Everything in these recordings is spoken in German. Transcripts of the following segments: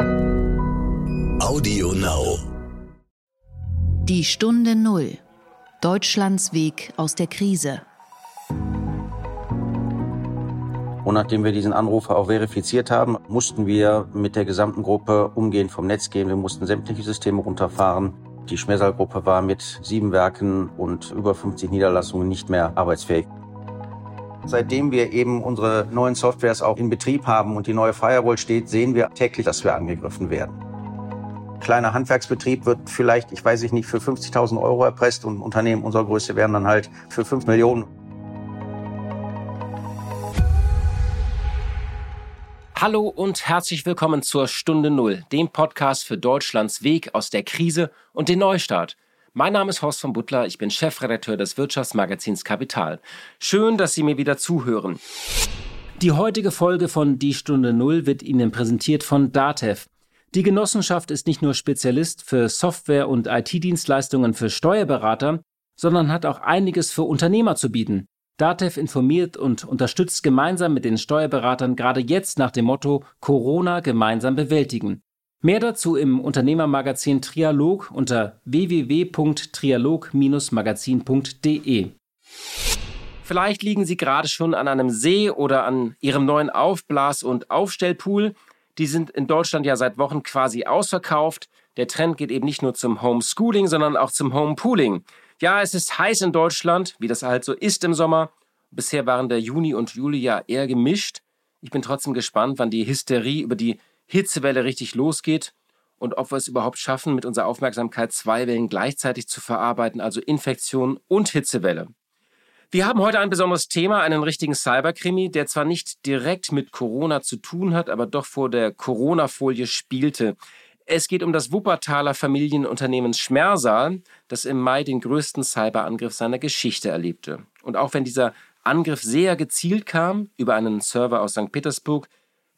Audio Now. Die Stunde Null. Deutschlands Weg aus der Krise. Und nachdem wir diesen Anrufer auch verifiziert haben, mussten wir mit der gesamten Gruppe umgehend vom Netz gehen. Wir mussten sämtliche Systeme runterfahren. Die Schmersal-Gruppe war mit sieben Werken und über 50 Niederlassungen nicht mehr arbeitsfähig. Seitdem wir eben unsere neuen Softwares auch in Betrieb haben und die neue Firewall steht, sehen wir täglich, dass wir angegriffen werden. Kleiner Handwerksbetrieb wird vielleicht, ich weiß nicht, für 50.000 Euro erpresst und Unternehmen unserer Größe werden dann halt für 5 Millionen. Hallo und herzlich willkommen zur Stunde Null, dem Podcast für Deutschlands Weg aus der Krise und den Neustart. Mein Name ist Horst von Butler, ich bin Chefredakteur des Wirtschaftsmagazins Kapital. Schön, dass Sie mir wieder zuhören. Die heutige Folge von Die Stunde Null wird Ihnen präsentiert von Datev. Die Genossenschaft ist nicht nur Spezialist für Software- und IT-Dienstleistungen für Steuerberater, sondern hat auch einiges für Unternehmer zu bieten. Datev informiert und unterstützt gemeinsam mit den Steuerberatern gerade jetzt nach dem Motto Corona gemeinsam bewältigen. Mehr dazu im Unternehmermagazin Trialog unter www.trialog-magazin.de. Vielleicht liegen Sie gerade schon an einem See oder an Ihrem neuen Aufblas- und Aufstellpool. Die sind in Deutschland ja seit Wochen quasi ausverkauft. Der Trend geht eben nicht nur zum Homeschooling, sondern auch zum Homepooling. Ja, es ist heiß in Deutschland, wie das halt so ist im Sommer. Bisher waren der Juni und Juli ja eher gemischt. Ich bin trotzdem gespannt, wann die Hysterie über die Hitzewelle richtig losgeht und ob wir es überhaupt schaffen, mit unserer Aufmerksamkeit zwei Wellen gleichzeitig zu verarbeiten, also Infektion und Hitzewelle. Wir haben heute ein besonderes Thema, einen richtigen Cyberkrimi, der zwar nicht direkt mit Corona zu tun hat, aber doch vor der Corona-Folie spielte. Es geht um das Wuppertaler Familienunternehmen Schmersal, das im Mai den größten Cyberangriff seiner Geschichte erlebte. Und auch wenn dieser Angriff sehr gezielt kam, über einen Server aus St. Petersburg,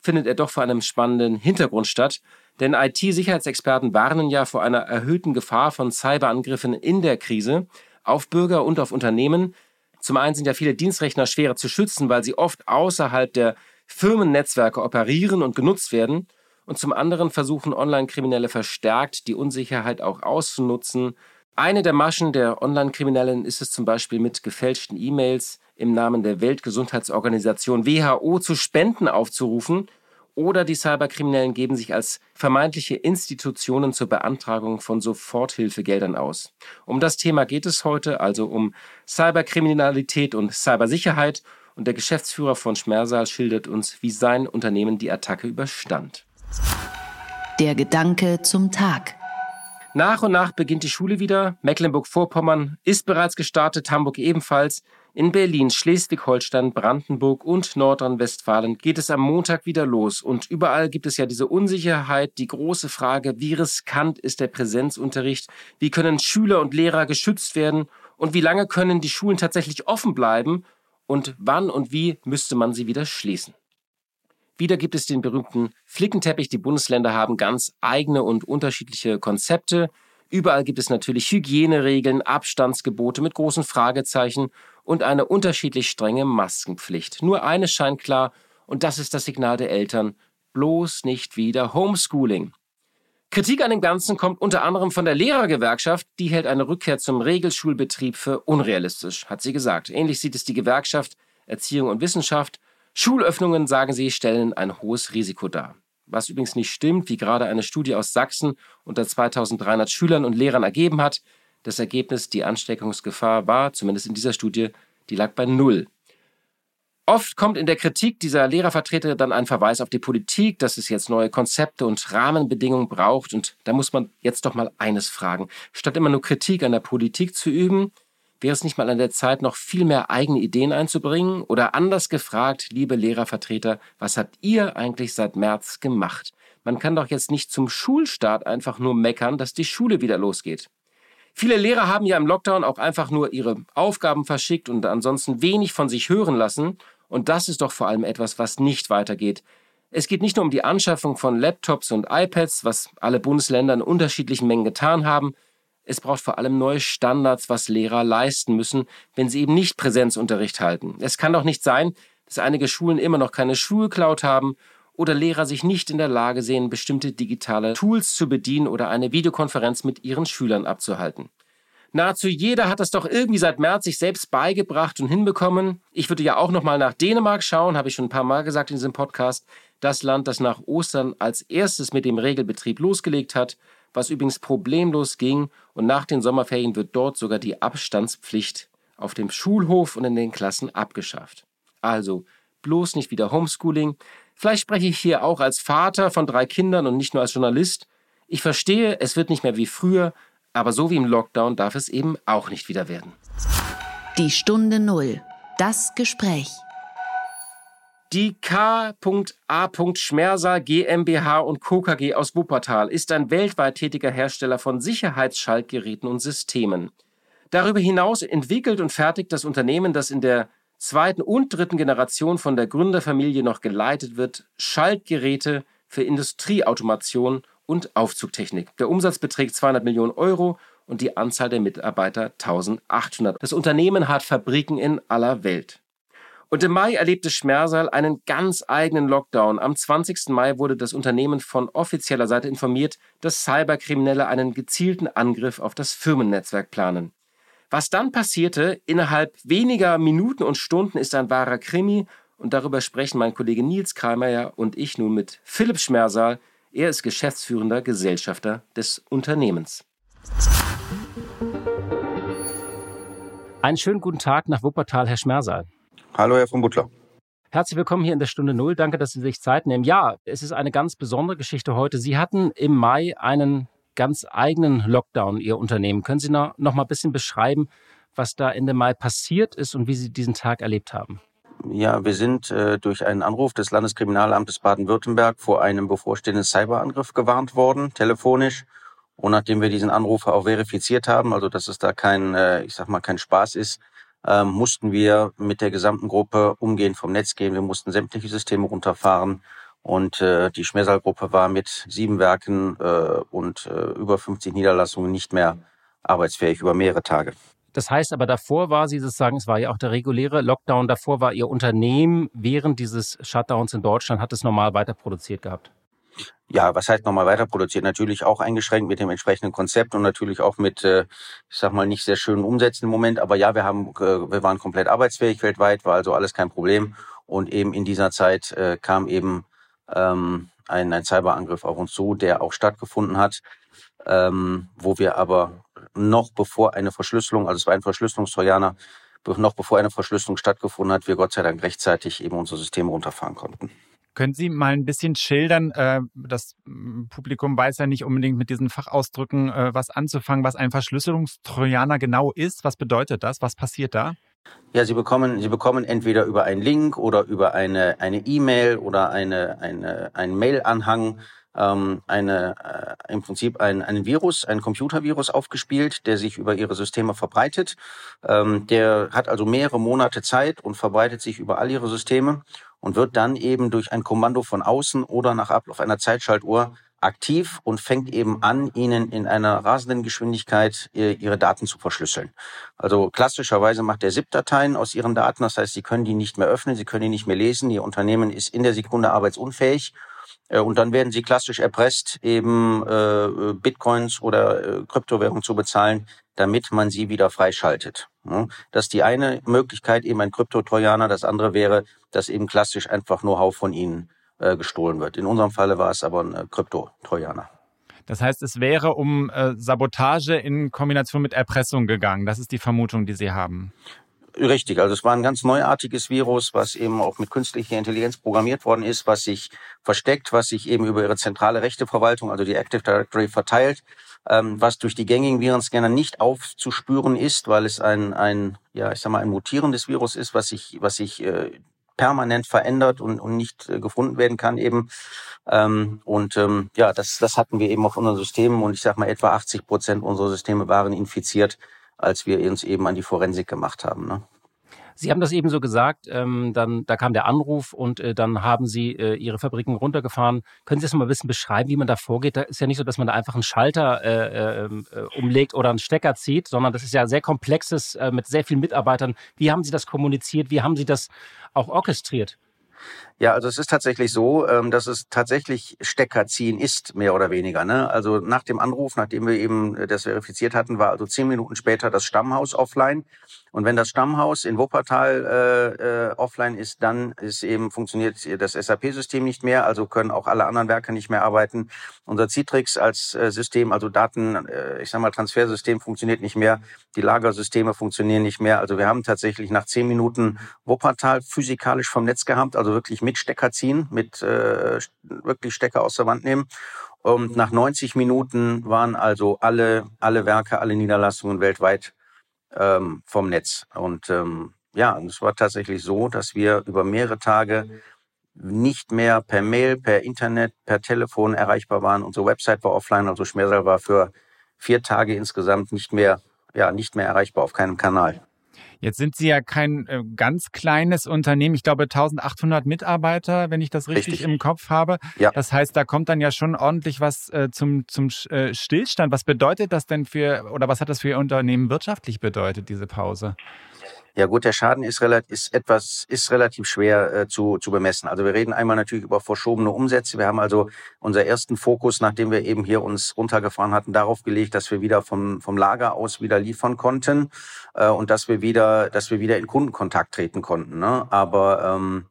findet er doch vor einem spannenden Hintergrund statt. Denn IT-Sicherheitsexperten warnen ja vor einer erhöhten Gefahr von Cyberangriffen in der Krise auf Bürger und auf Unternehmen, zum einen sind ja viele Dienstrechner schwerer zu schützen, weil sie oft außerhalb der Firmennetzwerke operieren und genutzt werden. Und zum anderen versuchen Online-Kriminelle verstärkt, die Unsicherheit auch auszunutzen. Eine der Maschen der Online-Kriminellen ist es zum Beispiel mit gefälschten E-Mails im Namen der Weltgesundheitsorganisation WHO zu Spenden aufzurufen oder die Cyberkriminellen geben sich als vermeintliche Institutionen zur Beantragung von Soforthilfegeldern aus. Um das Thema geht es heute, also um Cyberkriminalität und Cybersicherheit. Und der Geschäftsführer von Schmersal schildert uns, wie sein Unternehmen die Attacke überstand. Der Gedanke zum Tag. Nach und nach beginnt die Schule wieder. Mecklenburg-Vorpommern ist bereits gestartet, Hamburg ebenfalls. In Berlin, Schleswig-Holstein, Brandenburg und Nordrhein-Westfalen geht es am Montag wieder los. Und überall gibt es ja diese Unsicherheit, die große Frage, wie riskant ist der Präsenzunterricht? Wie können Schüler und Lehrer geschützt werden? Und wie lange können die Schulen tatsächlich offen bleiben? Und wann und wie müsste man sie wieder schließen? Wieder gibt es den berühmten Flickenteppich. Die Bundesländer haben ganz eigene und unterschiedliche Konzepte. Überall gibt es natürlich Hygieneregeln, Abstandsgebote mit großen Fragezeichen und eine unterschiedlich strenge Maskenpflicht. Nur eines scheint klar, und das ist das Signal der Eltern, bloß nicht wieder Homeschooling. Kritik an dem Ganzen kommt unter anderem von der Lehrergewerkschaft, die hält eine Rückkehr zum Regelschulbetrieb für unrealistisch, hat sie gesagt. Ähnlich sieht es die Gewerkschaft Erziehung und Wissenschaft. Schulöffnungen, sagen sie, stellen ein hohes Risiko dar was übrigens nicht stimmt, wie gerade eine Studie aus Sachsen unter 2300 Schülern und Lehrern ergeben hat. Das Ergebnis, die Ansteckungsgefahr war, zumindest in dieser Studie, die lag bei Null. Oft kommt in der Kritik dieser Lehrervertreter dann ein Verweis auf die Politik, dass es jetzt neue Konzepte und Rahmenbedingungen braucht. Und da muss man jetzt doch mal eines fragen. Statt immer nur Kritik an der Politik zu üben, Wäre es nicht mal an der Zeit, noch viel mehr eigene Ideen einzubringen? Oder anders gefragt, liebe Lehrervertreter, was habt ihr eigentlich seit März gemacht? Man kann doch jetzt nicht zum Schulstart einfach nur meckern, dass die Schule wieder losgeht. Viele Lehrer haben ja im Lockdown auch einfach nur ihre Aufgaben verschickt und ansonsten wenig von sich hören lassen. Und das ist doch vor allem etwas, was nicht weitergeht. Es geht nicht nur um die Anschaffung von Laptops und iPads, was alle Bundesländer in unterschiedlichen Mengen getan haben, es braucht vor allem neue Standards, was Lehrer leisten müssen, wenn sie eben nicht Präsenzunterricht halten. Es kann doch nicht sein, dass einige Schulen immer noch keine Schulcloud haben oder Lehrer sich nicht in der Lage sehen, bestimmte digitale Tools zu bedienen oder eine Videokonferenz mit ihren Schülern abzuhalten. Nahezu jeder hat das doch irgendwie seit März sich selbst beigebracht und hinbekommen. Ich würde ja auch noch mal nach Dänemark schauen, habe ich schon ein paar Mal gesagt in diesem Podcast. Das Land, das nach Ostern als erstes mit dem Regelbetrieb losgelegt hat, was übrigens problemlos ging und nach den Sommerferien wird dort sogar die Abstandspflicht auf dem Schulhof und in den Klassen abgeschafft. Also bloß nicht wieder Homeschooling. Vielleicht spreche ich hier auch als Vater von drei Kindern und nicht nur als Journalist. Ich verstehe, es wird nicht mehr wie früher, aber so wie im Lockdown darf es eben auch nicht wieder werden. Die Stunde Null. Das Gespräch. Die K.A. Schmerser GmbH und Co. KG aus Wuppertal ist ein weltweit tätiger Hersteller von Sicherheitsschaltgeräten und Systemen. Darüber hinaus entwickelt und fertigt das Unternehmen, das in der zweiten und dritten Generation von der Gründerfamilie noch geleitet wird, Schaltgeräte für Industrieautomation und Aufzugtechnik. Der Umsatz beträgt 200 Millionen Euro und die Anzahl der Mitarbeiter 1800. Das Unternehmen hat Fabriken in aller Welt. Und im Mai erlebte Schmersal einen ganz eigenen Lockdown. Am 20. Mai wurde das Unternehmen von offizieller Seite informiert, dass Cyberkriminelle einen gezielten Angriff auf das Firmennetzwerk planen. Was dann passierte, innerhalb weniger Minuten und Stunden, ist ein wahrer Krimi. Und darüber sprechen mein Kollege Nils Kreimeier und ich nun mit Philipp Schmersal. Er ist geschäftsführender Gesellschafter des Unternehmens. Einen schönen guten Tag nach Wuppertal, Herr Schmersal. Hallo, Herr von Butler. Herzlich willkommen hier in der Stunde Null. Danke, dass Sie sich Zeit nehmen. Ja, es ist eine ganz besondere Geschichte heute. Sie hatten im Mai einen ganz eigenen Lockdown, Ihr Unternehmen. Können Sie noch, noch mal ein bisschen beschreiben, was da Ende Mai passiert ist und wie Sie diesen Tag erlebt haben? Ja, wir sind äh, durch einen Anruf des Landeskriminalamtes Baden-Württemberg vor einem bevorstehenden Cyberangriff gewarnt worden, telefonisch. Und nachdem wir diesen Anruf auch verifiziert haben, also dass es da kein, äh, ich sag mal, kein Spaß ist, ähm, mussten wir mit der gesamten Gruppe umgehend vom Netz gehen. Wir mussten sämtliche Systeme runterfahren. Und äh, die Schmersal-Gruppe war mit sieben Werken äh, und äh, über 50 Niederlassungen nicht mehr arbeitsfähig über mehrere Tage. Das heißt aber, davor war Sie sozusagen, es war ja auch der reguläre Lockdown, davor war Ihr Unternehmen während dieses Shutdowns in Deutschland, hat es normal weiter produziert gehabt? Ja, was heißt nochmal weiter produziert? Natürlich auch eingeschränkt mit dem entsprechenden Konzept und natürlich auch mit, äh, ich sag mal, nicht sehr schönen Umsätzen im Moment. Aber ja, wir haben, äh, wir waren komplett arbeitsfähig weltweit, war also alles kein Problem. Und eben in dieser Zeit äh, kam eben ähm, ein, ein Cyberangriff auf uns zu, der auch stattgefunden hat, ähm, wo wir aber noch bevor eine Verschlüsselung, also es war ein Verschlüsselungstrojaner, noch bevor eine Verschlüsselung stattgefunden hat, wir Gott sei Dank rechtzeitig eben unser System runterfahren konnten. Können Sie mal ein bisschen schildern? Äh, das Publikum weiß ja nicht unbedingt mit diesen Fachausdrücken äh, was anzufangen, was ein Verschlüsselungstrojaner genau ist. Was bedeutet das? Was passiert da? Ja, Sie bekommen, Sie bekommen entweder über einen Link oder über eine eine E-Mail oder eine, eine, einen Mail-Anhang ähm, eine, äh, im Prinzip ein, einen Virus, ein Computervirus aufgespielt, der sich über ihre Systeme verbreitet. Ähm, der hat also mehrere Monate Zeit und verbreitet sich über all ihre Systeme und wird dann eben durch ein Kommando von außen oder nach Ablauf einer Zeitschaltuhr aktiv und fängt eben an, ihnen in einer rasenden Geschwindigkeit ihre Daten zu verschlüsseln. Also klassischerweise macht der ZIP-Dateien aus ihren Daten, das heißt, sie können die nicht mehr öffnen, sie können die nicht mehr lesen, ihr Unternehmen ist in der Sekunde arbeitsunfähig äh, und dann werden sie klassisch erpresst, eben äh, Bitcoins oder äh, Kryptowährungen zu bezahlen, damit man sie wieder freischaltet. Das ist die eine Möglichkeit, eben ein Kryptotrojaner. Das andere wäre, dass eben klassisch einfach Know-how von ihnen äh, gestohlen wird. In unserem Falle war es aber ein äh, Kryptotrojaner. Das heißt, es wäre um äh, Sabotage in Kombination mit Erpressung gegangen. Das ist die Vermutung, die Sie haben. Richtig, also es war ein ganz neuartiges Virus, was eben auch mit künstlicher Intelligenz programmiert worden ist, was sich versteckt, was sich eben über ihre zentrale Rechteverwaltung, also die Active Directory, verteilt, ähm, was durch die gängigen Virenscanner nicht aufzuspüren ist, weil es ein, ein, ja, ich sag mal, ein mutierendes Virus ist, was sich, was sich äh, permanent verändert und, und nicht äh, gefunden werden kann eben. Ähm, und ähm, ja, das, das hatten wir eben auf unseren Systemen und ich sag mal, etwa 80 Prozent unserer Systeme waren infiziert als wir uns eben an die Forensik gemacht haben. Ne? Sie haben das eben so gesagt, ähm, dann da kam der Anruf und äh, dann haben Sie äh, Ihre Fabriken runtergefahren. Können Sie das mal ein bisschen beschreiben, wie man da vorgeht? Da ist ja nicht so, dass man da einfach einen Schalter äh, ähm, äh, umlegt oder einen Stecker zieht, sondern das ist ja sehr komplexes äh, mit sehr vielen Mitarbeitern. Wie haben Sie das kommuniziert? Wie haben Sie das auch orchestriert? Ja, also es ist tatsächlich so, ähm, dass es tatsächlich Stecker ziehen ist, mehr oder weniger. Ne? Also nach dem Anruf, nachdem wir eben äh, das verifiziert hatten, war also zehn Minuten später das Stammhaus offline. Und wenn das Stammhaus in Wuppertal äh, äh, offline ist, dann ist eben funktioniert das SAP-System nicht mehr, also können auch alle anderen Werke nicht mehr arbeiten. Unser Citrix als äh, System, also Daten, äh, ich sag mal Transfersystem funktioniert nicht mehr, die Lagersysteme funktionieren nicht mehr. Also wir haben tatsächlich nach zehn Minuten Wuppertal physikalisch vom Netz gehabt, also wirklich mit Stecker ziehen, mit äh, wirklich Stecker aus der Wand nehmen. Und nach 90 Minuten waren also alle alle Werke, alle Niederlassungen weltweit ähm, vom Netz. Und ähm, ja, es war tatsächlich so, dass wir über mehrere Tage nicht mehr per Mail, per Internet, per Telefon erreichbar waren. Unsere Website war offline, also Schmersal war für vier Tage insgesamt nicht mehr, ja, nicht mehr erreichbar auf keinem Kanal. Jetzt sind Sie ja kein äh, ganz kleines Unternehmen. Ich glaube 1800 Mitarbeiter, wenn ich das richtig, richtig. im Kopf habe. Ja. Das heißt, da kommt dann ja schon ordentlich was äh, zum, zum äh, Stillstand. Was bedeutet das denn für, oder was hat das für Ihr Unternehmen wirtschaftlich bedeutet, diese Pause? Ja gut, der Schaden ist, relativ, ist etwas ist relativ schwer äh, zu, zu bemessen. Also wir reden einmal natürlich über verschobene Umsätze. Wir haben also unser ersten Fokus, nachdem wir eben hier uns runtergefahren hatten, darauf gelegt, dass wir wieder vom, vom Lager aus wieder liefern konnten äh, und dass wir wieder, dass wir wieder in Kundenkontakt treten konnten. Ne? Aber ähm,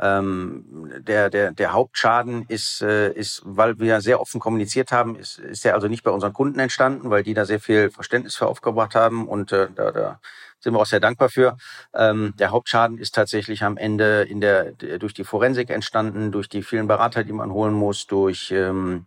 ähm, der, der, der Hauptschaden ist, äh, ist, weil wir sehr offen kommuniziert haben, ist, ist der also nicht bei unseren Kunden entstanden, weil die da sehr viel Verständnis für aufgebracht haben und äh, da, da sind wir auch sehr dankbar für. Ähm, der Hauptschaden ist tatsächlich am Ende in der, durch die Forensik entstanden, durch die vielen Berater, die man holen muss, durch ähm,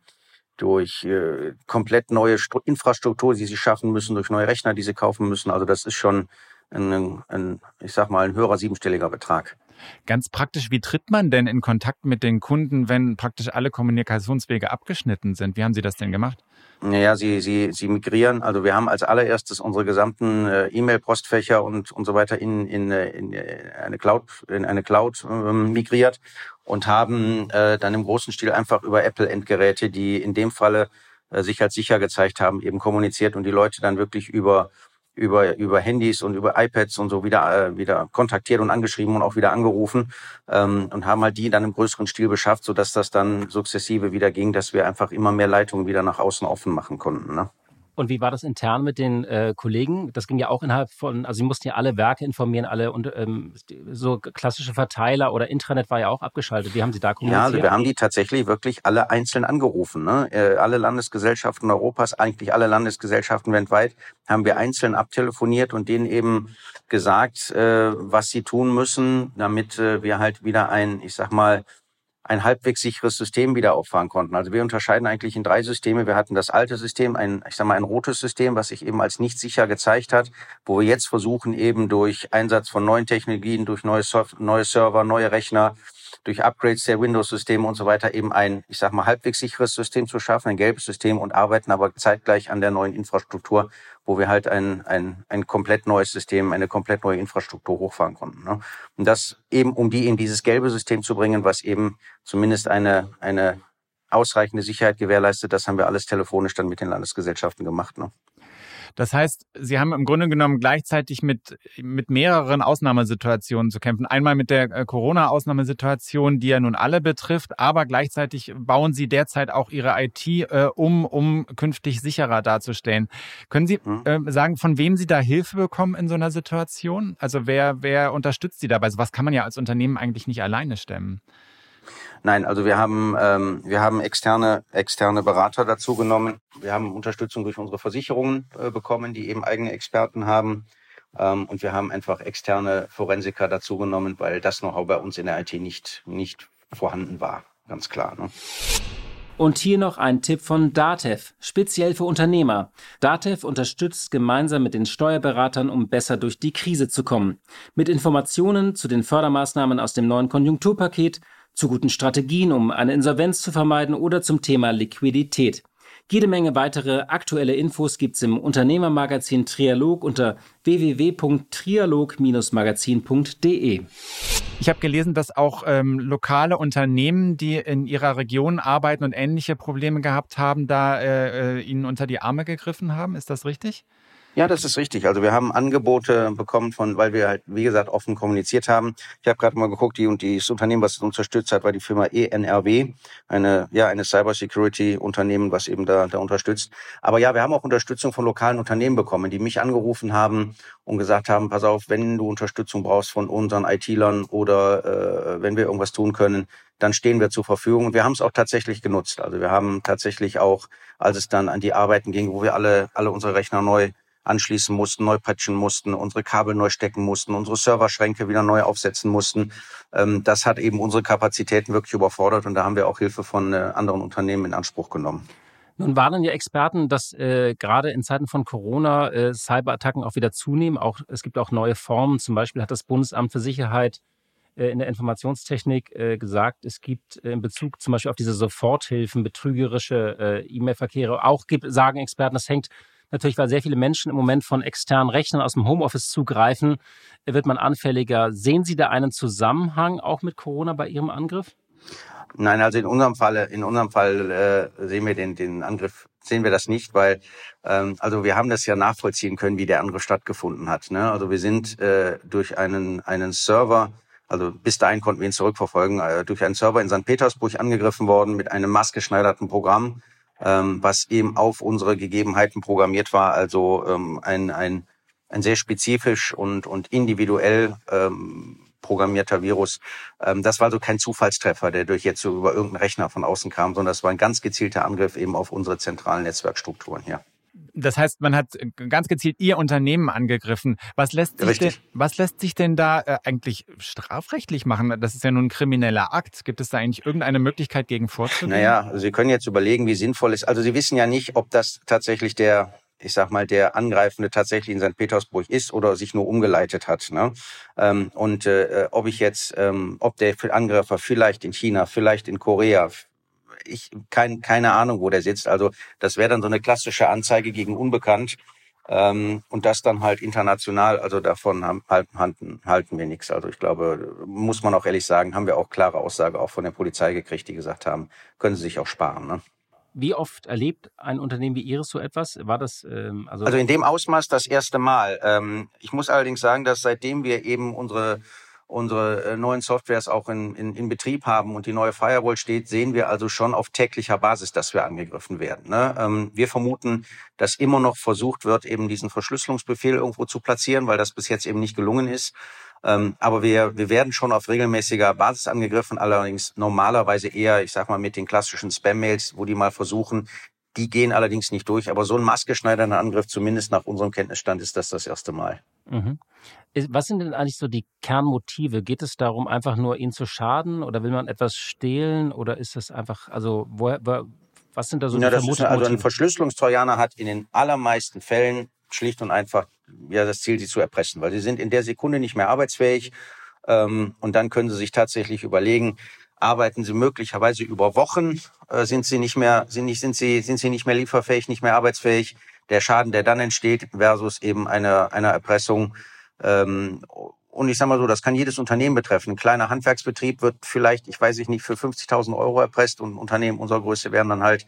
durch äh, komplett neue St Infrastruktur, die sie schaffen müssen, durch neue Rechner, die sie kaufen müssen. Also das ist schon ein, ein ich sag mal, ein höherer siebenstelliger Betrag. Ganz praktisch, wie tritt man denn in Kontakt mit den Kunden, wenn praktisch alle Kommunikationswege abgeschnitten sind? Wie haben Sie das denn gemacht? Naja, sie, sie, sie migrieren. Also wir haben als allererstes unsere gesamten äh, E-Mail-Postfächer und, und so weiter in, in, äh, in äh, eine Cloud, in eine Cloud äh, migriert und haben äh, dann im großen Stil einfach über Apple-Endgeräte, die in dem Falle äh, sich als sicher gezeigt haben, eben kommuniziert und die Leute dann wirklich über über, über Handys und über iPads und so wieder, äh, wieder kontaktiert und angeschrieben und auch wieder angerufen ähm, und haben halt die dann im größeren Stil beschafft, sodass das dann sukzessive wieder ging, dass wir einfach immer mehr Leitungen wieder nach außen offen machen konnten. Ne? Und wie war das intern mit den äh, Kollegen? Das ging ja auch innerhalb von, also sie mussten ja alle Werke informieren, alle und ähm, so klassische Verteiler oder Intranet war ja auch abgeschaltet. Wie haben Sie da kommuniziert? Ja, also wir haben die tatsächlich wirklich alle einzeln angerufen. Ne? Äh, alle Landesgesellschaften Europas, eigentlich alle Landesgesellschaften weltweit, haben wir einzeln abtelefoniert und denen eben gesagt, äh, was sie tun müssen, damit äh, wir halt wieder ein, ich sag mal, ein halbwegs sicheres System wieder auffahren konnten. Also wir unterscheiden eigentlich in drei Systeme. Wir hatten das alte System, ein, ich sag mal, ein rotes System, was sich eben als nicht sicher gezeigt hat, wo wir jetzt versuchen, eben durch Einsatz von neuen Technologien, durch neue, Soft neue Server, neue Rechner, durch Upgrades der Windows-Systeme und so weiter eben ein, ich sag mal, halbwegs sicheres System zu schaffen, ein gelbes System und arbeiten aber zeitgleich an der neuen Infrastruktur, wo wir halt ein, ein, ein komplett neues System, eine komplett neue Infrastruktur hochfahren konnten. Ne? Und das eben, um die in dieses gelbe System zu bringen, was eben zumindest eine, eine ausreichende Sicherheit gewährleistet, das haben wir alles telefonisch dann mit den Landesgesellschaften gemacht. Ne? Das heißt, Sie haben im Grunde genommen gleichzeitig mit, mit mehreren Ausnahmesituationen zu kämpfen. Einmal mit der äh, Corona-Ausnahmesituation, die ja nun alle betrifft, aber gleichzeitig bauen Sie derzeit auch Ihre IT äh, um, um künftig sicherer darzustellen. Können Sie äh, sagen, von wem Sie da Hilfe bekommen in so einer Situation? Also wer, wer unterstützt Sie dabei? So was kann man ja als Unternehmen eigentlich nicht alleine stemmen. Nein, also wir haben ähm, wir haben externe externe Berater dazu genommen. Wir haben Unterstützung durch unsere Versicherungen äh, bekommen, die eben eigene Experten haben. Ähm, und wir haben einfach externe Forensiker dazu genommen, weil das Know-how bei uns in der IT nicht nicht vorhanden war, ganz klar. Ne? Und hier noch ein Tipp von Datev, speziell für Unternehmer. Datev unterstützt gemeinsam mit den Steuerberatern, um besser durch die Krise zu kommen. Mit Informationen zu den Fördermaßnahmen aus dem neuen Konjunkturpaket zu guten Strategien, um eine Insolvenz zu vermeiden oder zum Thema Liquidität. Jede Menge weitere aktuelle Infos gibt's im Unternehmermagazin Trialog unter www.trialog-magazin.de. Ich habe gelesen, dass auch ähm, lokale Unternehmen, die in ihrer Region arbeiten und ähnliche Probleme gehabt haben, da äh, äh Ihnen unter die Arme gegriffen haben. Ist das richtig? Ja, das ist richtig. Also wir haben Angebote bekommen von, weil wir halt, wie gesagt, offen kommuniziert haben. Ich habe gerade mal geguckt, die und das Unternehmen, was uns unterstützt hat, war die Firma ENRW, eine ja eine Cybersecurity Unternehmen, was eben da, da unterstützt. Aber ja, wir haben auch Unterstützung von lokalen Unternehmen bekommen, die mich angerufen haben und gesagt haben: Pass auf, wenn du Unterstützung brauchst von unseren IT-Lern oder äh, wenn wir irgendwas tun können, dann stehen wir zur Verfügung. Wir haben es auch tatsächlich genutzt. Also wir haben tatsächlich auch, als es dann an die Arbeiten ging, wo wir alle alle unsere Rechner neu anschließen mussten, neu patchen mussten, unsere Kabel neu stecken mussten, unsere Serverschränke wieder neu aufsetzen mussten. Ähm, das hat eben unsere Kapazitäten wirklich überfordert und da haben wir auch Hilfe von äh, anderen Unternehmen in Anspruch genommen. Nun warnen ja Experten, dass äh, gerade in Zeiten von Corona äh, Cyberattacken auch wieder zunehmen. Auch, es gibt auch neue Formen. Zum Beispiel hat das Bundesamt für Sicherheit äh, in der Informationstechnik äh, gesagt, es gibt in Bezug zum Beispiel auf diese Soforthilfen, betrügerische äh, E-Mail-Verkehre, auch gibt, sagen Experten, das hängt Natürlich, weil sehr viele Menschen im Moment von externen Rechnern aus dem Homeoffice zugreifen, wird man anfälliger. Sehen Sie da einen Zusammenhang auch mit Corona bei Ihrem Angriff? Nein, also in unserem Fall, in unserem Fall äh, sehen wir den, den Angriff, sehen wir das nicht, weil ähm, also wir haben das ja nachvollziehen können, wie der Angriff stattgefunden hat. Ne? Also wir sind äh, durch einen einen Server, also bis dahin konnten wir ihn zurückverfolgen, äh, durch einen Server in St. Petersburg angegriffen worden mit einem maßgeschneiderten Programm, ähm, was eben auf unsere Gegebenheiten programmiert war. Also ähm, ein, ein, ein sehr spezifisch und, und individuell ähm, programmierter Virus. Ähm, das war also kein Zufallstreffer, der durch jetzt so über irgendeinen Rechner von außen kam, sondern das war ein ganz gezielter Angriff eben auf unsere zentralen Netzwerkstrukturen hier. Das heißt, man hat ganz gezielt Ihr Unternehmen angegriffen. Was lässt sich, denn, was lässt sich denn da äh, eigentlich strafrechtlich machen? Das ist ja nun ein krimineller Akt. Gibt es da eigentlich irgendeine Möglichkeit gegen vorzugehen? Naja, Sie können jetzt überlegen, wie sinnvoll es ist. Also Sie wissen ja nicht, ob das tatsächlich der ich sag mal, der Angreifende tatsächlich in St. Petersburg ist oder sich nur umgeleitet hat. Ne? Ähm, und äh, ob ich jetzt, ähm, ob der Angreifer vielleicht in China, vielleicht in Korea, ich kein, keine Ahnung, wo der sitzt. Also das wäre dann so eine klassische Anzeige gegen Unbekannt. Ähm, und das dann halt international, also davon haben, halten, halten wir nichts. Also ich glaube, muss man auch ehrlich sagen, haben wir auch klare Aussage auch von der Polizei gekriegt, die gesagt haben, können sie sich auch sparen. Ne? Wie oft erlebt ein Unternehmen wie Ihres so etwas? War das ähm, also? Also in dem Ausmaß das erste Mal. Ähm, ich muss allerdings sagen, dass seitdem wir eben unsere unsere äh, neuen Softwares auch in, in, in Betrieb haben und die neue Firewall steht, sehen wir also schon auf täglicher Basis, dass wir angegriffen werden. Ne? Ähm, wir vermuten, dass immer noch versucht wird, eben diesen Verschlüsselungsbefehl irgendwo zu platzieren, weil das bis jetzt eben nicht gelungen ist. Ähm, aber wir, wir werden schon auf regelmäßiger Basis angegriffen, allerdings normalerweise eher, ich sag mal, mit den klassischen Spam-Mails, wo die mal versuchen, die gehen allerdings nicht durch. Aber so ein maßgeschneidernder Angriff, zumindest nach unserem Kenntnisstand, ist das das erste Mal. Mhm. Was sind denn eigentlich so die Kernmotive? Geht es darum, einfach nur ihn zu schaden oder will man etwas stehlen oder ist das einfach, also woher, was sind da so ja, die Vermutungen? Also ein Verschlüsselungstrojaner hat in den allermeisten Fällen schlicht und einfach ja das Ziel, sie zu erpressen, weil sie sind in der Sekunde nicht mehr arbeitsfähig ähm, und dann können sie sich tatsächlich überlegen, arbeiten sie möglicherweise über Wochen, äh, sind sie nicht mehr, sind nicht, sind sie, sind sie nicht mehr lieferfähig, nicht mehr arbeitsfähig. Der Schaden, der dann entsteht, versus eben eine, eine Erpressung. Ähm, und ich sage mal so, das kann jedes Unternehmen betreffen. Ein kleiner Handwerksbetrieb wird vielleicht, ich weiß nicht, für 50.000 Euro erpresst und Unternehmen unserer Größe werden dann halt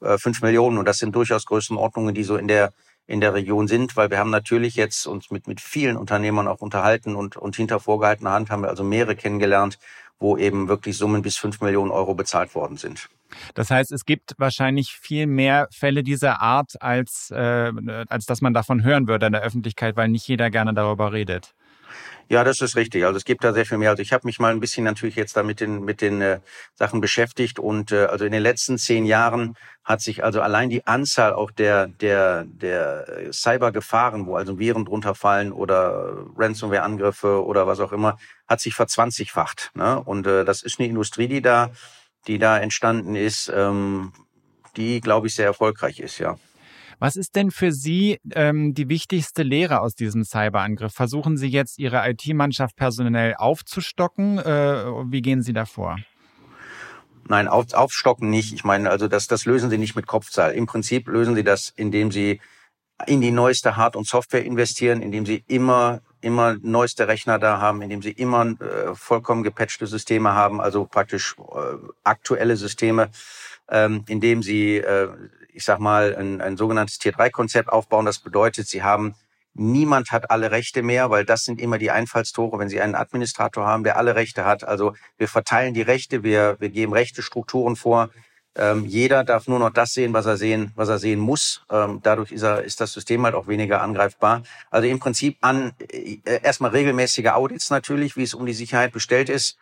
äh, 5 Millionen. Und das sind durchaus Größenordnungen, die so in der in der Region sind, weil wir haben natürlich jetzt uns mit, mit vielen Unternehmern auch unterhalten und, und hinter vorgehaltener Hand haben wir also mehrere kennengelernt, wo eben wirklich Summen bis fünf Millionen Euro bezahlt worden sind. Das heißt, es gibt wahrscheinlich viel mehr Fälle dieser Art, als, äh, als dass man davon hören würde in der Öffentlichkeit, weil nicht jeder gerne darüber redet. Ja, das ist richtig. Also es gibt da sehr viel mehr. Also ich habe mich mal ein bisschen natürlich jetzt da mit den mit den äh, Sachen beschäftigt und äh, also in den letzten zehn Jahren hat sich also allein die Anzahl auch der der der Cybergefahren, wo also Viren drunter fallen oder Ransomware-Angriffe oder was auch immer, hat sich verzwanzigfacht. Ne? Und äh, das ist eine Industrie, die da die da entstanden ist, ähm, die glaube ich sehr erfolgreich ist, ja. Was ist denn für Sie ähm, die wichtigste Lehre aus diesem Cyberangriff? Versuchen Sie jetzt Ihre IT-Mannschaft personell aufzustocken? Äh, wie gehen Sie davor? Nein, auf, aufstocken nicht. Ich meine, also das, das lösen Sie nicht mit Kopfzahl. Im Prinzip lösen Sie das, indem Sie in die neueste Hard- und Software investieren, indem Sie immer immer neueste Rechner da haben, indem sie immer äh, vollkommen gepatchte Systeme haben, also praktisch äh, aktuelle Systeme, ähm, indem sie äh, ich sag mal, ein, ein sogenanntes Tier-3-Konzept aufbauen. Das bedeutet, sie haben Niemand hat alle Rechte mehr, weil das sind immer die Einfallstore, wenn Sie einen Administrator haben, der alle Rechte hat. Also wir verteilen die Rechte, wir, wir geben rechte Strukturen vor. Ähm, jeder darf nur noch das sehen, was er sehen, was er sehen muss. Ähm, dadurch ist, er, ist das System halt auch weniger angreifbar. Also im Prinzip an äh, erstmal regelmäßige Audits natürlich, wie es um die Sicherheit bestellt ist.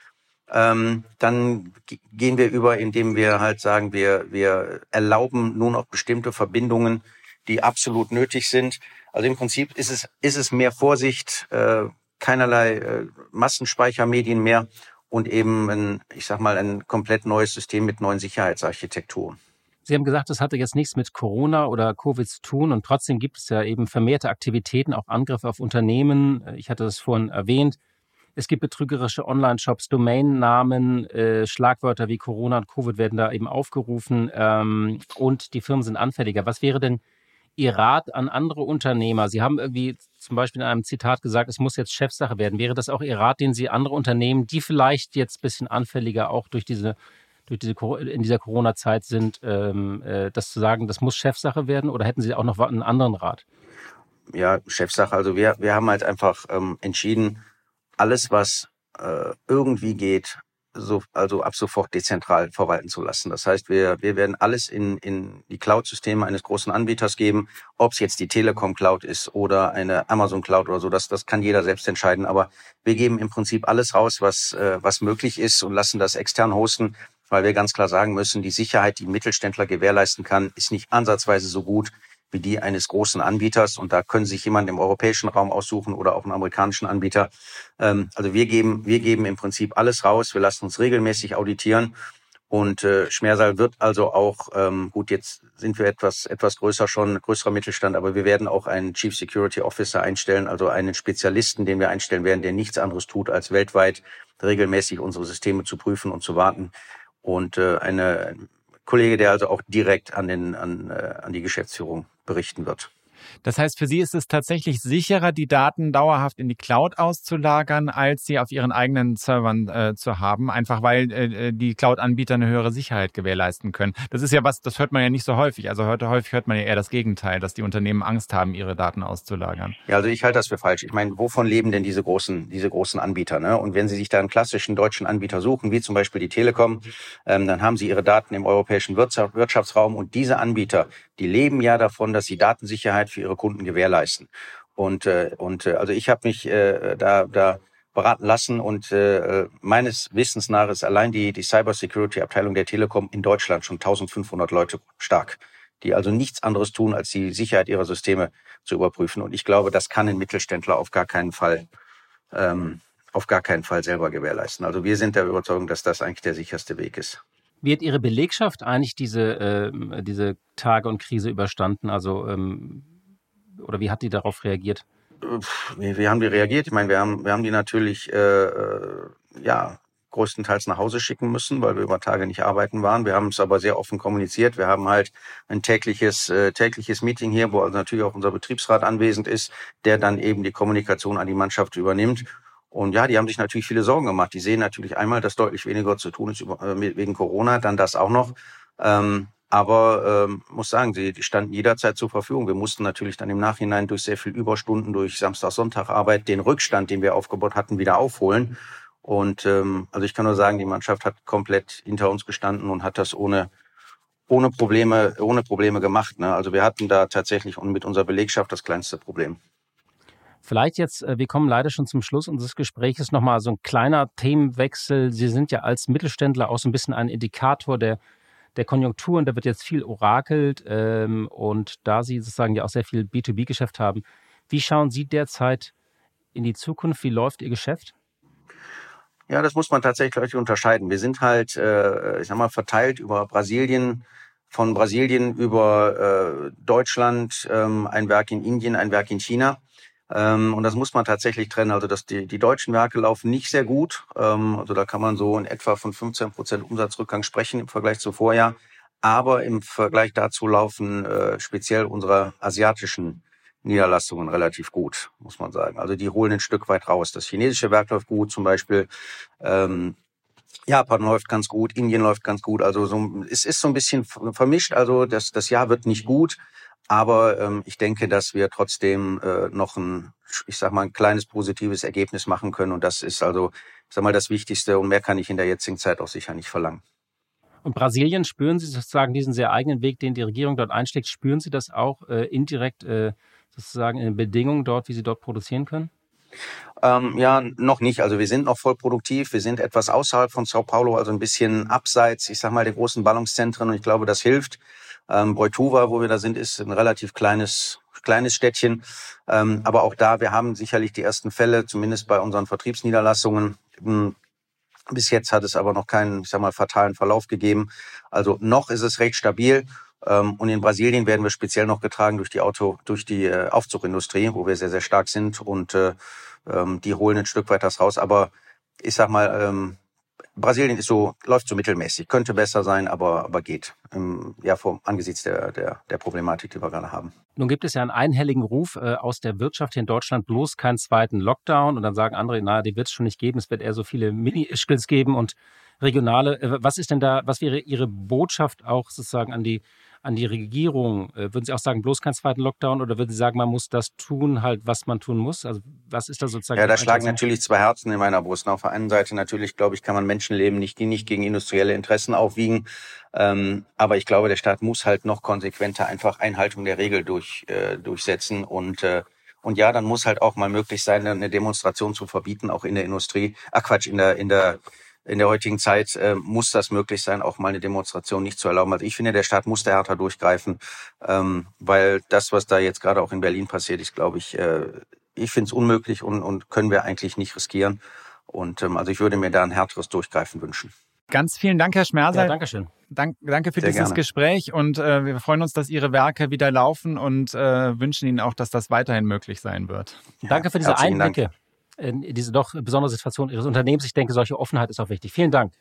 Ähm, dann gehen wir über, indem wir halt sagen, wir, wir erlauben nur noch bestimmte Verbindungen, die absolut nötig sind. Also im Prinzip ist es, ist es mehr Vorsicht, äh, keinerlei äh, Massenspeichermedien mehr und eben ein, ich sag mal, ein komplett neues System mit neuen Sicherheitsarchitekturen. Sie haben gesagt, das hatte jetzt nichts mit Corona oder Covid zu tun und trotzdem gibt es ja eben vermehrte Aktivitäten, auch Angriffe auf Unternehmen. Ich hatte das vorhin erwähnt. Es gibt betrügerische Online-Shops, Domainnamen, äh, Schlagwörter wie Corona und Covid werden da eben aufgerufen ähm, und die Firmen sind anfälliger. Was wäre denn Ihr Rat an andere Unternehmer? Sie haben irgendwie zum Beispiel in einem Zitat gesagt, es muss jetzt Chefsache werden. Wäre das auch Ihr Rat, den Sie andere Unternehmen, die vielleicht jetzt ein bisschen anfälliger auch durch diese, durch diese in dieser Corona-Zeit sind, ähm, äh, das zu sagen, das muss Chefsache werden? Oder hätten Sie auch noch einen anderen Rat? Ja, Chefsache. Also wir, wir haben halt einfach ähm, entschieden, alles, was äh, irgendwie geht, so, also ab sofort dezentral verwalten zu lassen. Das heißt, wir, wir werden alles in, in die Cloud-Systeme eines großen Anbieters geben, ob es jetzt die Telekom Cloud ist oder eine Amazon Cloud oder so, das, das kann jeder selbst entscheiden. Aber wir geben im Prinzip alles raus, was, äh, was möglich ist und lassen das extern hosten, weil wir ganz klar sagen müssen, die Sicherheit, die Mittelständler gewährleisten kann, ist nicht ansatzweise so gut wie die eines großen Anbieters. Und da können sich jemand im europäischen Raum aussuchen oder auch einen amerikanischen Anbieter. Ähm, also wir geben, wir geben im Prinzip alles raus. Wir lassen uns regelmäßig auditieren. Und äh, Schmersal wird also auch, ähm, gut, jetzt sind wir etwas, etwas größer schon, größerer Mittelstand, aber wir werden auch einen Chief Security Officer einstellen, also einen Spezialisten, den wir einstellen werden, der nichts anderes tut, als weltweit regelmäßig unsere Systeme zu prüfen und zu warten. Und äh, eine Kollege, der also auch direkt an, den, an, äh, an die Geschäftsführung berichten wird. Das heißt, für Sie ist es tatsächlich sicherer, die Daten dauerhaft in die Cloud auszulagern, als sie auf Ihren eigenen Servern äh, zu haben, einfach weil äh, die Cloud-Anbieter eine höhere Sicherheit gewährleisten können. Das ist ja was, das hört man ja nicht so häufig. Also heute häufig hört man ja eher das Gegenteil, dass die Unternehmen Angst haben, ihre Daten auszulagern. Ja, also ich halte das für falsch. Ich meine, wovon leben denn diese großen, diese großen Anbieter? Ne? Und wenn Sie sich da einen klassischen deutschen Anbieter suchen, wie zum Beispiel die Telekom, ähm, dann haben Sie Ihre Daten im europäischen Wirtschaftsraum und diese Anbieter, die leben ja davon, dass sie Datensicherheit für ihre Kunden gewährleisten. Und, äh, und äh, also ich habe mich äh, da, da beraten lassen und äh, meines Wissens nach ist allein die, die Cybersecurity-Abteilung der Telekom in Deutschland schon 1500 Leute stark, die also nichts anderes tun, als die Sicherheit ihrer Systeme zu überprüfen. Und ich glaube, das kann ein Mittelständler auf gar keinen Fall ähm, auf gar keinen Fall selber gewährleisten. Also wir sind der Überzeugung, dass das eigentlich der sicherste Weg ist. Hat Ihre Belegschaft eigentlich diese, äh, diese Tage und Krise überstanden? Also, ähm, oder wie hat die darauf reagiert? Wie, wie haben die reagiert? Ich meine, wir haben, wir haben die natürlich, äh, äh, ja, größtenteils nach Hause schicken müssen, weil wir über Tage nicht arbeiten waren. Wir haben es aber sehr offen kommuniziert. Wir haben halt ein tägliches, äh, tägliches Meeting hier, wo also natürlich auch unser Betriebsrat anwesend ist, der dann eben die Kommunikation an die Mannschaft übernimmt. Und ja, die haben sich natürlich viele Sorgen gemacht. Die sehen natürlich einmal, dass deutlich weniger zu tun ist äh, wegen Corona, dann das auch noch. Ähm, aber ähm, muss sagen, die, die standen jederzeit zur Verfügung. Wir mussten natürlich dann im Nachhinein durch sehr viel Überstunden, durch Samstag-Sonntag-Arbeit den Rückstand, den wir aufgebaut hatten, wieder aufholen. Und ähm, also ich kann nur sagen, die Mannschaft hat komplett hinter uns gestanden und hat das ohne ohne Probleme ohne Probleme gemacht. Ne? Also wir hatten da tatsächlich und mit unserer Belegschaft das kleinste Problem. Vielleicht jetzt, äh, wir kommen leider schon zum Schluss unseres Gesprächs, nochmal so ein kleiner Themenwechsel. Sie sind ja als Mittelständler auch so ein bisschen ein Indikator der, der Konjunktur und da wird jetzt viel orakelt ähm, und da Sie sozusagen ja auch sehr viel B2B-Geschäft haben, wie schauen Sie derzeit in die Zukunft? Wie läuft Ihr Geschäft? Ja, das muss man tatsächlich unterscheiden. Wir sind halt, äh, ich sag mal, verteilt über Brasilien, von Brasilien über äh, Deutschland, ähm, ein Werk in Indien, ein Werk in China. Ähm, und das muss man tatsächlich trennen. Also dass die, die deutschen Werke laufen nicht sehr gut. Ähm, also da kann man so in etwa von 15 Prozent Umsatzrückgang sprechen im Vergleich zu Vorjahr. Aber im Vergleich dazu laufen äh, speziell unsere asiatischen Niederlassungen relativ gut, muss man sagen. Also die holen ein Stück weit raus. Das chinesische Werk läuft gut, zum Beispiel. Ähm, Japan läuft ganz gut, Indien läuft ganz gut. Also so, es ist so ein bisschen vermischt. Also das, das Jahr wird nicht gut, aber ähm, ich denke, dass wir trotzdem äh, noch ein, ich sag mal, ein kleines positives Ergebnis machen können. Und das ist also, ich sag mal, das Wichtigste. Und mehr kann ich in der jetzigen Zeit auch sicher nicht verlangen. Und Brasilien, spüren Sie sozusagen diesen sehr eigenen Weg, den die Regierung dort einschlägt, spüren Sie das auch äh, indirekt äh, sozusagen in den Bedingungen dort, wie Sie dort produzieren können? Ähm, ja, noch nicht. Also wir sind noch voll produktiv. Wir sind etwas außerhalb von Sao Paulo, also ein bisschen abseits, ich sag mal, der großen Ballungszentren. Und ich glaube, das hilft. Ähm, Boituva, wo wir da sind, ist ein relativ kleines kleines Städtchen. Ähm, aber auch da, wir haben sicherlich die ersten Fälle, zumindest bei unseren Vertriebsniederlassungen. Hm, bis jetzt hat es aber noch keinen, ich sag mal, fatalen Verlauf gegeben. Also noch ist es recht stabil. Ähm, und in Brasilien werden wir speziell noch getragen durch die Auto, durch die äh, Aufzugindustrie, wo wir sehr, sehr stark sind. Und äh, ähm, die holen ein Stück weit das raus. Aber ich sag mal, ähm, Brasilien ist so, läuft so mittelmäßig, könnte besser sein, aber, aber geht. Ähm, ja, vor, angesichts der, der, der Problematik, die wir gerade haben. Nun gibt es ja einen einhelligen Ruf äh, aus der Wirtschaft hier in Deutschland, bloß keinen zweiten Lockdown. Und dann sagen andere, na, die wird es schon nicht geben, es wird eher so viele Mini-Ischkels geben und regionale. Äh, was ist denn da, was wäre Ihre Botschaft auch sozusagen an die an die Regierung? Äh, würden Sie auch sagen, bloß keinen zweiten Lockdown oder würden Sie sagen, man muss das tun, halt, was man tun muss? Also was ist da sozusagen? Ja, da schlagen natürlich zwei Herzen in meiner Brust. Auf der einen Seite natürlich, glaube ich, kann man Menschenleben nicht, nicht gegen industrielle Interessen aufwiegen. Ähm, aber ich glaube, der Staat muss halt noch konsequenter einfach Einhaltung der Regel durch, äh, durchsetzen und äh, und ja, dann muss halt auch mal möglich sein, eine Demonstration zu verbieten, auch in der Industrie. Ach Quatsch, in der in der in der heutigen Zeit äh, muss das möglich sein, auch mal eine Demonstration nicht zu erlauben. Also ich finde, der Staat muss da härter durchgreifen, ähm, weil das, was da jetzt gerade auch in Berlin passiert ist, glaube ich, äh, ich finde es unmöglich und, und können wir eigentlich nicht riskieren. Und ähm, also ich würde mir da ein härteres Durchgreifen wünschen. Ganz vielen Dank, Herr Schmerser. Ja, danke schön. Dank, danke für Sehr dieses gerne. Gespräch und äh, wir freuen uns, dass Ihre Werke wieder laufen und äh, wünschen Ihnen auch, dass das weiterhin möglich sein wird. Ja, danke für diese Einblicke. Dank in diese doch besondere Situation Ihres Unternehmens. Ich denke, solche Offenheit ist auch wichtig. Vielen Dank.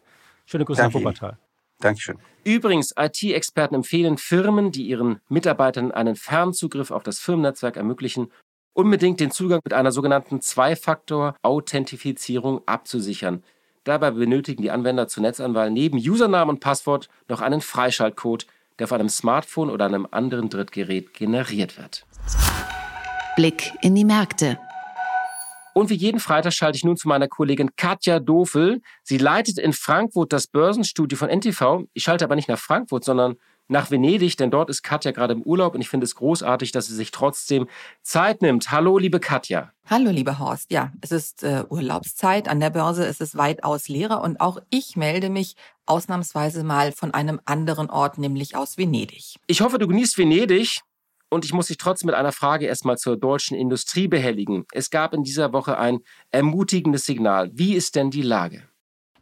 Schöne Grüße Danke nach Wuppertal. Dankeschön. Übrigens, IT-Experten empfehlen Firmen, die ihren Mitarbeitern einen Fernzugriff auf das Firmennetzwerk ermöglichen, unbedingt den Zugang mit einer sogenannten Zwei-Faktor-Authentifizierung abzusichern. Dabei benötigen die Anwender zur Netzanwahl neben Usernamen und Passwort noch einen Freischaltcode, der auf einem Smartphone oder einem anderen Drittgerät generiert wird. Blick in die Märkte. Und wie jeden Freitag schalte ich nun zu meiner Kollegin Katja Dofel. Sie leitet in Frankfurt das Börsenstudio von NTV. Ich schalte aber nicht nach Frankfurt, sondern nach Venedig, denn dort ist Katja gerade im Urlaub und ich finde es großartig, dass sie sich trotzdem Zeit nimmt. Hallo, liebe Katja. Hallo, lieber Horst. Ja, es ist äh, Urlaubszeit. An der Börse ist es weitaus leerer und auch ich melde mich ausnahmsweise mal von einem anderen Ort, nämlich aus Venedig. Ich hoffe, du genießt Venedig. Und ich muss dich trotzdem mit einer Frage erstmal zur deutschen Industrie behelligen. Es gab in dieser Woche ein ermutigendes Signal. Wie ist denn die Lage?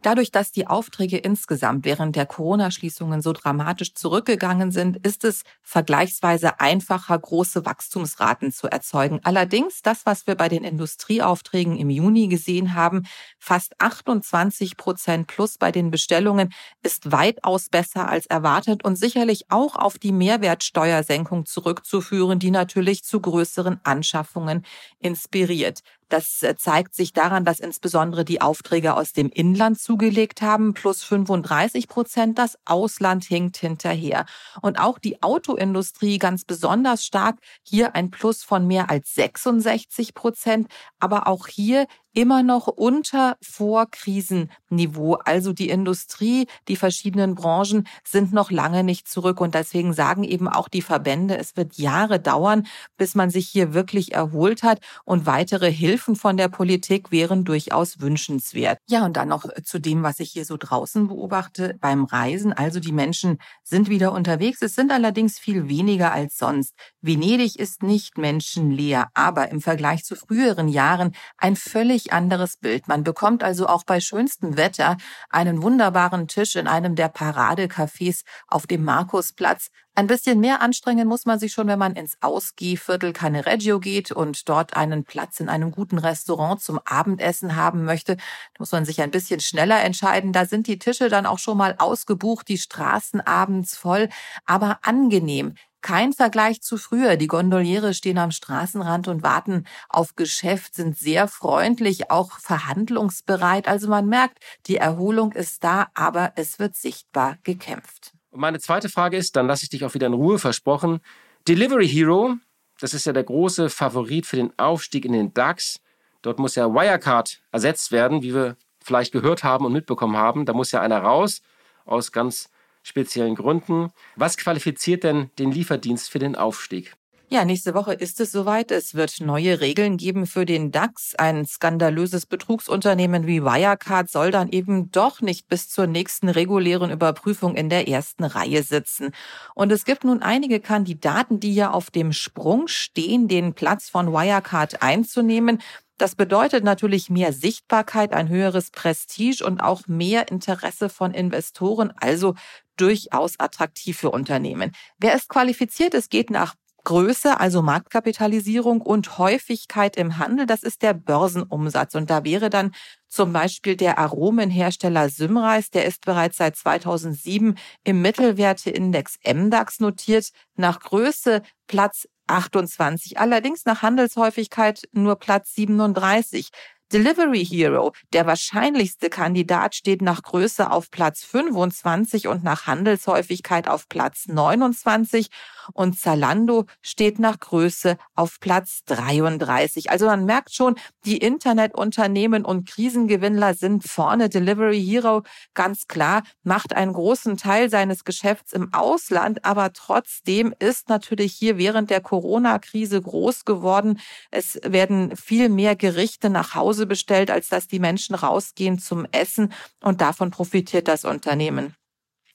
Dadurch, dass die Aufträge insgesamt während der Corona-Schließungen so dramatisch zurückgegangen sind, ist es vergleichsweise einfacher, große Wachstumsraten zu erzeugen. Allerdings, das, was wir bei den Industrieaufträgen im Juni gesehen haben, fast 28 Prozent plus bei den Bestellungen, ist weitaus besser als erwartet und sicherlich auch auf die Mehrwertsteuersenkung zurückzuführen, die natürlich zu größeren Anschaffungen inspiriert. Das äh, zeigt sich daran, dass insbesondere die Aufträge aus dem Inland zugelegt haben, plus 35 Prozent. Das Ausland hinkt hinterher. Und auch die Autoindustrie ganz besonders stark. Hier ein Plus von mehr als 66 Prozent. Aber auch hier immer noch unter Vorkrisenniveau. Also die Industrie, die verschiedenen Branchen sind noch lange nicht zurück. Und deswegen sagen eben auch die Verbände, es wird Jahre dauern, bis man sich hier wirklich erholt hat. Und weitere Hilfen von der Politik wären durchaus wünschenswert. Ja, und dann noch zu dem, was ich hier so draußen beobachte beim Reisen. Also die Menschen sind wieder unterwegs. Es sind allerdings viel weniger als sonst. Venedig ist nicht menschenleer, aber im Vergleich zu früheren Jahren ein völlig völlig anderes Bild. Man bekommt also auch bei schönstem Wetter einen wunderbaren Tisch in einem der Paradecafés auf dem Markusplatz. Ein bisschen mehr anstrengen muss man sich schon, wenn man ins Ausgehviertel Cane Reggio geht und dort einen Platz in einem guten Restaurant zum Abendessen haben möchte. Da muss man sich ein bisschen schneller entscheiden. Da sind die Tische dann auch schon mal ausgebucht, die Straßen abends voll, aber angenehm Kein Vergleich zu früher. Die Gondoliere stehen am Straßenrand und warten auf Geschäft, sind sehr freundlich, auch verhandlungsbereit. Also man merkt, die Erholung ist da, aber es wird sichtbar gekämpft. Und meine zweite Frage ist, dann lasse ich dich auch wieder in Ruhe versprochen. Delivery Hero, das ist ja der große Favorit für den Aufstieg in den DAX. Dort muss ja Wirecard ersetzt werden, wie wir vielleicht gehört haben und mitbekommen haben. Da muss ja einer raus aus ganz speziellen Gründen. Was qualifiziert denn den Lieferdienst für den Aufstieg? Ja, nächste Woche ist es soweit. Es wird neue Regeln geben für den DAX. Ein skandalöses Betrugsunternehmen wie Wirecard soll dann eben doch nicht bis zur nächsten regulären Überprüfung in der ersten Reihe sitzen. Und es gibt nun einige Kandidaten, die ja auf dem Sprung stehen, den Platz von Wirecard einzunehmen. Das bedeutet natürlich mehr Sichtbarkeit, ein höheres Prestige und auch mehr Interesse von Investoren, also durchaus attraktiv für Unternehmen. Wer ist qualifiziert? Es geht nach Größe, also Marktkapitalisierung und Häufigkeit im Handel, das ist der Börsenumsatz. Und da wäre dann zum Beispiel der Aromenhersteller Symreis, der ist bereits seit 2007 im Mittelwerteindex MDAX notiert, nach Größe Platz 28, allerdings nach Handelshäufigkeit nur Platz 37. Delivery Hero, der wahrscheinlichste Kandidat, steht nach Größe auf Platz 25 und nach Handelshäufigkeit auf Platz 29 und Zalando steht nach Größe auf Platz 33. Also man merkt schon, die Internetunternehmen und Krisengewinnler sind vorne. Delivery Hero ganz klar macht einen großen Teil seines Geschäfts im Ausland, aber trotzdem ist natürlich hier während der Corona-Krise groß geworden. Es werden viel mehr Gerichte nach Hause bestellt, als dass die Menschen rausgehen zum Essen und davon profitiert das Unternehmen.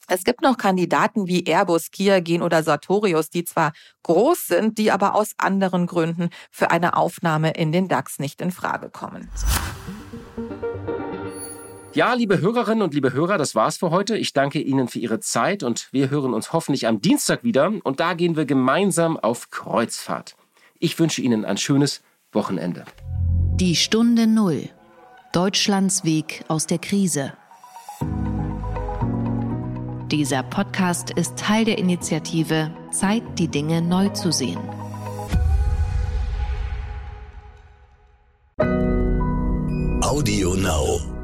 Es gibt noch Kandidaten wie Airbus, Kia, oder Sartorius, die zwar groß sind, die aber aus anderen Gründen für eine Aufnahme in den DAX nicht in Frage kommen. Ja, liebe Hörerinnen und liebe Hörer, das war's für heute. Ich danke Ihnen für Ihre Zeit und wir hören uns hoffentlich am Dienstag wieder und da gehen wir gemeinsam auf Kreuzfahrt. Ich wünsche Ihnen ein schönes Wochenende. Die Stunde Null. Deutschlands Weg aus der Krise. Dieser Podcast ist Teil der Initiative Zeit, die Dinge neu zu sehen. Audio Now.